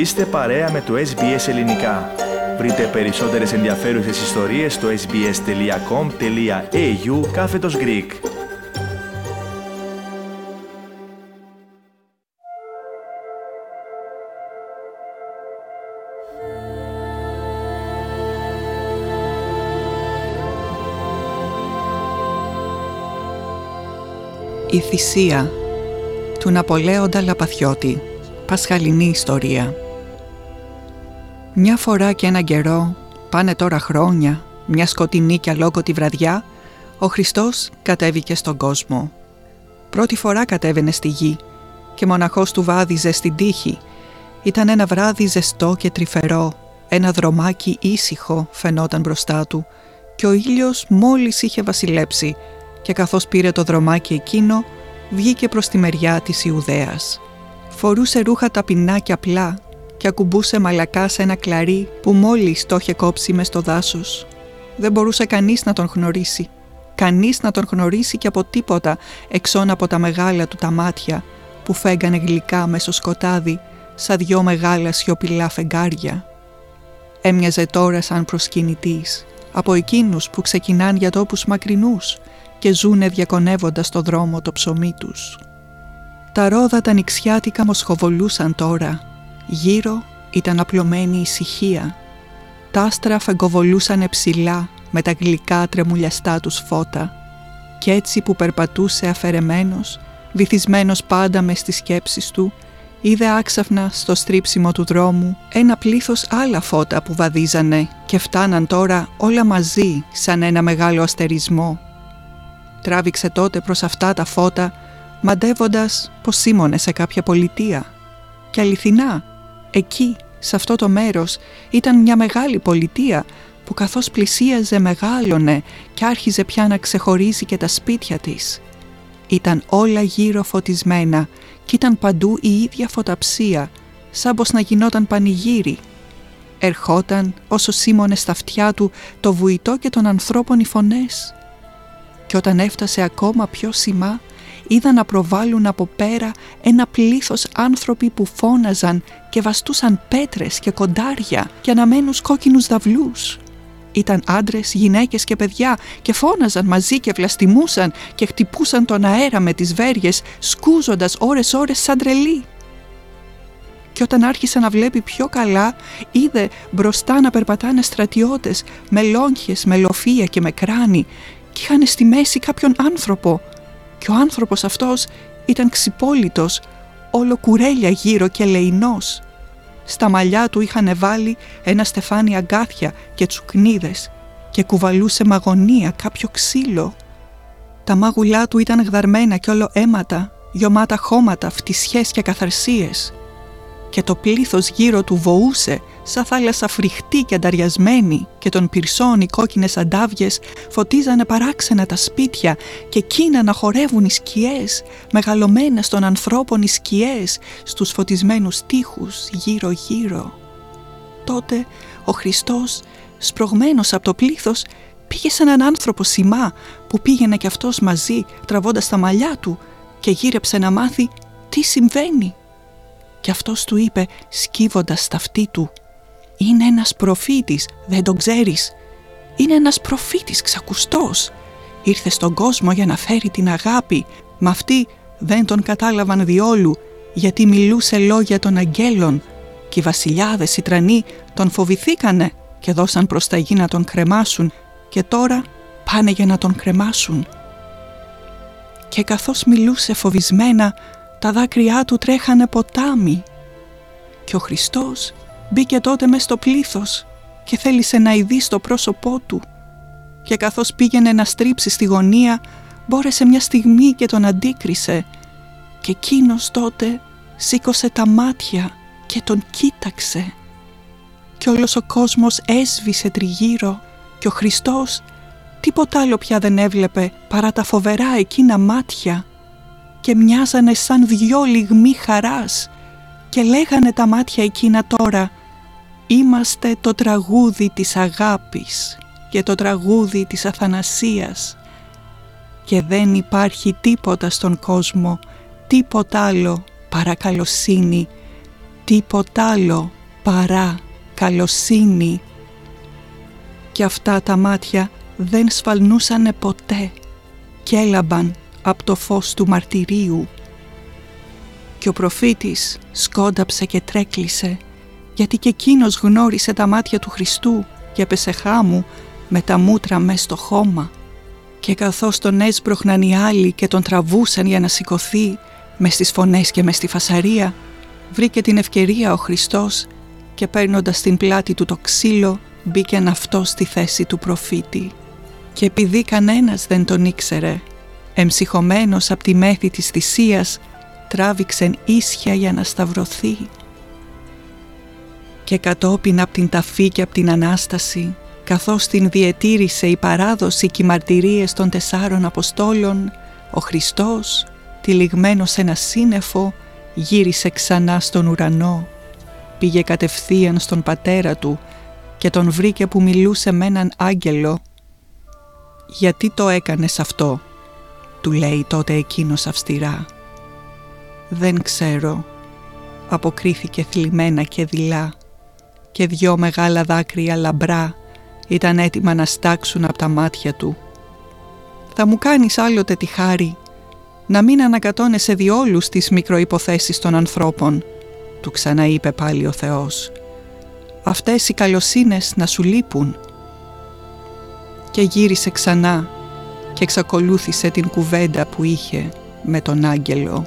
Είστε παρέα με το SBS Ελληνικά. Βρείτε περισσότερες ενδιαφέρουσες ιστορίες στο sbs.com.au κάθετος Greek. Η θυσία του Ναπολέοντα Λαπαθιώτη Πασχαλινή ιστορία Μια φορά και έναν καιρό, πάνε τώρα χρόνια, μια σκοτεινή και αλόκοτη βραδιά, ο Χριστός κατέβηκε στον κόσμο. Πρώτη φορά κατέβαινε στη γη και μοναχός του βάδιζε στην τύχη. Ήταν ένα βράδυ ζεστό και τρυφερό, ένα δρομάκι ήσυχο φαινόταν μπροστά του και ο ήλιος μόλις είχε βασιλέψει και καθώς πήρε το δρομάκι εκείνο, βγήκε προς τη μεριά της Ιουδαίας. Φορούσε ρούχα ταπεινά και απλά και ακουμπούσε μαλακά σε ένα κλαρί που μόλις το είχε κόψει μες στο δάσος. Δεν μπορούσε κανείς να τον γνωρίσει. Κανείς να τον γνωρίσει και από τίποτα εξών από τα μεγάλα του τα μάτια που φέγγανε γλυκά μέσω σκοτάδι σαν δυο μεγάλα σιωπηλά φεγγάρια. Έμοιαζε τώρα σαν προσκυνητής από εκείνους που ξεκινάν για τόπους μακρινούς και ζούνε διακονεύοντας το δρόμο το ψωμί τους. Τα ρόδα τα νηξιάτικα μοσχοβολούσαν τώρα. Γύρω ήταν απλωμένη ησυχία. Τα άστρα φεγκοβολούσαν ψηλά με τα γλυκά τρεμουλιαστά τους φώτα. Κι έτσι που περπατούσε αφαιρεμένος, βυθισμένος πάντα μες στις σκέψεις του, είδε άξαφνα στο στρίψιμο του δρόμου ένα πλήθος άλλα φώτα που βαδίζανε και φτάναν τώρα όλα μαζί σαν ένα μεγάλο αστερισμό. Τράβηξε τότε προς αυτά τα φώτα μαντεύοντας πως σήμωνε σε κάποια πολιτεία. Και αληθινά, εκεί, σε αυτό το μέρος, ήταν μια μεγάλη πολιτεία που καθώς πλησίαζε μεγάλωνε και άρχιζε πια να ξεχωρίζει και τα σπίτια της. Ήταν όλα γύρω φωτισμένα και ήταν παντού η ίδια φωταψία, σαν πως να γινόταν πανηγύρι. Ερχόταν όσο σήμωνε στα αυτιά του το βουητό και των ανθρώπων οι φωνές. Και όταν έφτασε ακόμα πιο σημά, είδα να προβάλλουν από πέρα ένα πλήθος άνθρωποι που φώναζαν και βαστούσαν πέτρες και κοντάρια και αναμένους κόκκινους δαυλούς. Ήταν άντρες, γυναίκες και παιδιά και φώναζαν μαζί και βλαστημούσαν και χτυπούσαν τον αέρα με τις βέργες σκούζοντας ώρες-ώρες σαν τρελοί. Και όταν άρχισε να βλέπει πιο καλά, είδε μπροστά να περπατάνε στρατιώτες με λόγχες, με λοφία και με κράνη και είχαν στη μέση κάποιον άνθρωπο και ο άνθρωπος αυτός ήταν ξυπόλυτος, όλο κουρέλια γύρω και λεϊνός. Στα μαλλιά του είχαν βάλει ένα στεφάνι αγκάθια και τσουκνίδες και κουβαλούσε μαγωνία κάποιο ξύλο. Τα μάγουλά του ήταν γδαρμένα και όλο αίματα, γιωμάτα χώματα, φτισιές και καθαρσίες και το πλήθος γύρω του βοούσε σαν θάλασσα φρικτή και ανταριασμένη και των πυρσών οι κόκκινες αντάβιες φωτίζανε παράξενα τα σπίτια και εκείνα να χορεύουν οι σκιές, μεγαλωμένες των ανθρώπων οι σκιές στους φωτισμένους τείχους γύρω γύρω. Τότε ο Χριστός σπρωγμένος από το πλήθος πήγε σε έναν άνθρωπο σημά που πήγαινε κι αυτός μαζί τραβώντας τα μαλλιά του και γύρεψε να μάθει τι συμβαίνει και αυτός του είπε σκύβοντας τα αυτή του «Είναι ένας προφήτης, δεν τον ξέρεις. Είναι ένας προφήτης ξακουστός. Ήρθε στον κόσμο για να φέρει την αγάπη, μα αυτοί δεν τον κατάλαβαν διόλου γιατί μιλούσε λόγια των αγγέλων και οι βασιλιάδες οι τρανοί τον φοβηθήκανε και δώσαν προς τα γη να τον κρεμάσουν και τώρα πάνε για να τον κρεμάσουν. Και καθώς μιλούσε φοβισμένα τα δάκρυά του τρέχανε ποτάμι. Και ο Χριστός μπήκε τότε μες στο πλήθος και θέλησε να ειδεί στο πρόσωπό του. Και καθώς πήγαινε να στρίψει στη γωνία μπόρεσε μια στιγμή και τον αντίκρισε. Και εκείνος τότε σήκωσε τα μάτια και τον κοίταξε. Και όλος ο κόσμος έσβησε τριγύρω και ο Χριστός τίποτα άλλο πια δεν έβλεπε παρά τα φοβερά εκείνα μάτια και μοιάζανε σαν δυο λιγμοί χαράς και λέγανε τα μάτια εκείνα τώρα «Είμαστε το τραγούδι της αγάπης και το τραγούδι της αθανασίας και δεν υπάρχει τίποτα στον κόσμο, τίποτα άλλο παρά καλοσύνη, τίποτα άλλο παρά καλοσύνη. Και αυτά τα μάτια δεν σφαλνούσανε ποτέ και έλαμπαν από το φως του μαρτυρίου. Και ο προφήτης σκόνταψε και τρέκλισε γιατί και εκείνος γνώρισε τα μάτια του Χριστού και έπεσε χάμου με τα μούτρα μες στο χώμα. Και καθώς τον έσπροχναν οι άλλοι και τον τραβούσαν για να σηκωθεί μες στις φωνές και μες στη φασαρία, βρήκε την ευκαιρία ο Χριστός και παίρνοντας την πλάτη του το ξύλο μπήκε αυτό στη θέση του προφήτη. Και επειδή κανένας δεν τον ήξερε, εμψυχωμένος από τη μέθη της θυσίας, τράβηξεν ίσια για να σταυρωθεί. Και κατόπιν από την ταφή και από την Ανάσταση, καθώς την διετήρησε η παράδοση και οι μαρτυρίες των τεσσάρων Αποστόλων, ο Χριστός, τυλιγμένος σε ένα σύννεφο, γύρισε ξανά στον ουρανό. Πήγε κατευθείαν στον πατέρα του και τον βρήκε που μιλούσε με έναν άγγελο. «Γιατί το έκανες αυτό» του λέει τότε εκείνος αυστηρά. «Δεν ξέρω», αποκρίθηκε θλιμμένα και δειλά και δυο μεγάλα δάκρυα λαμπρά ήταν έτοιμα να στάξουν από τα μάτια του. «Θα μου κάνεις άλλοτε τη χάρη να μην ανακατώνεσαι διόλου στις μικροϋποθέσεις των ανθρώπων», του ξαναείπε πάλι ο Θεός. «Αυτές οι καλοσύνες να σου λείπουν». Και γύρισε ξανά και εξακολούθησε την κουβέντα που είχε με τον άγγελο.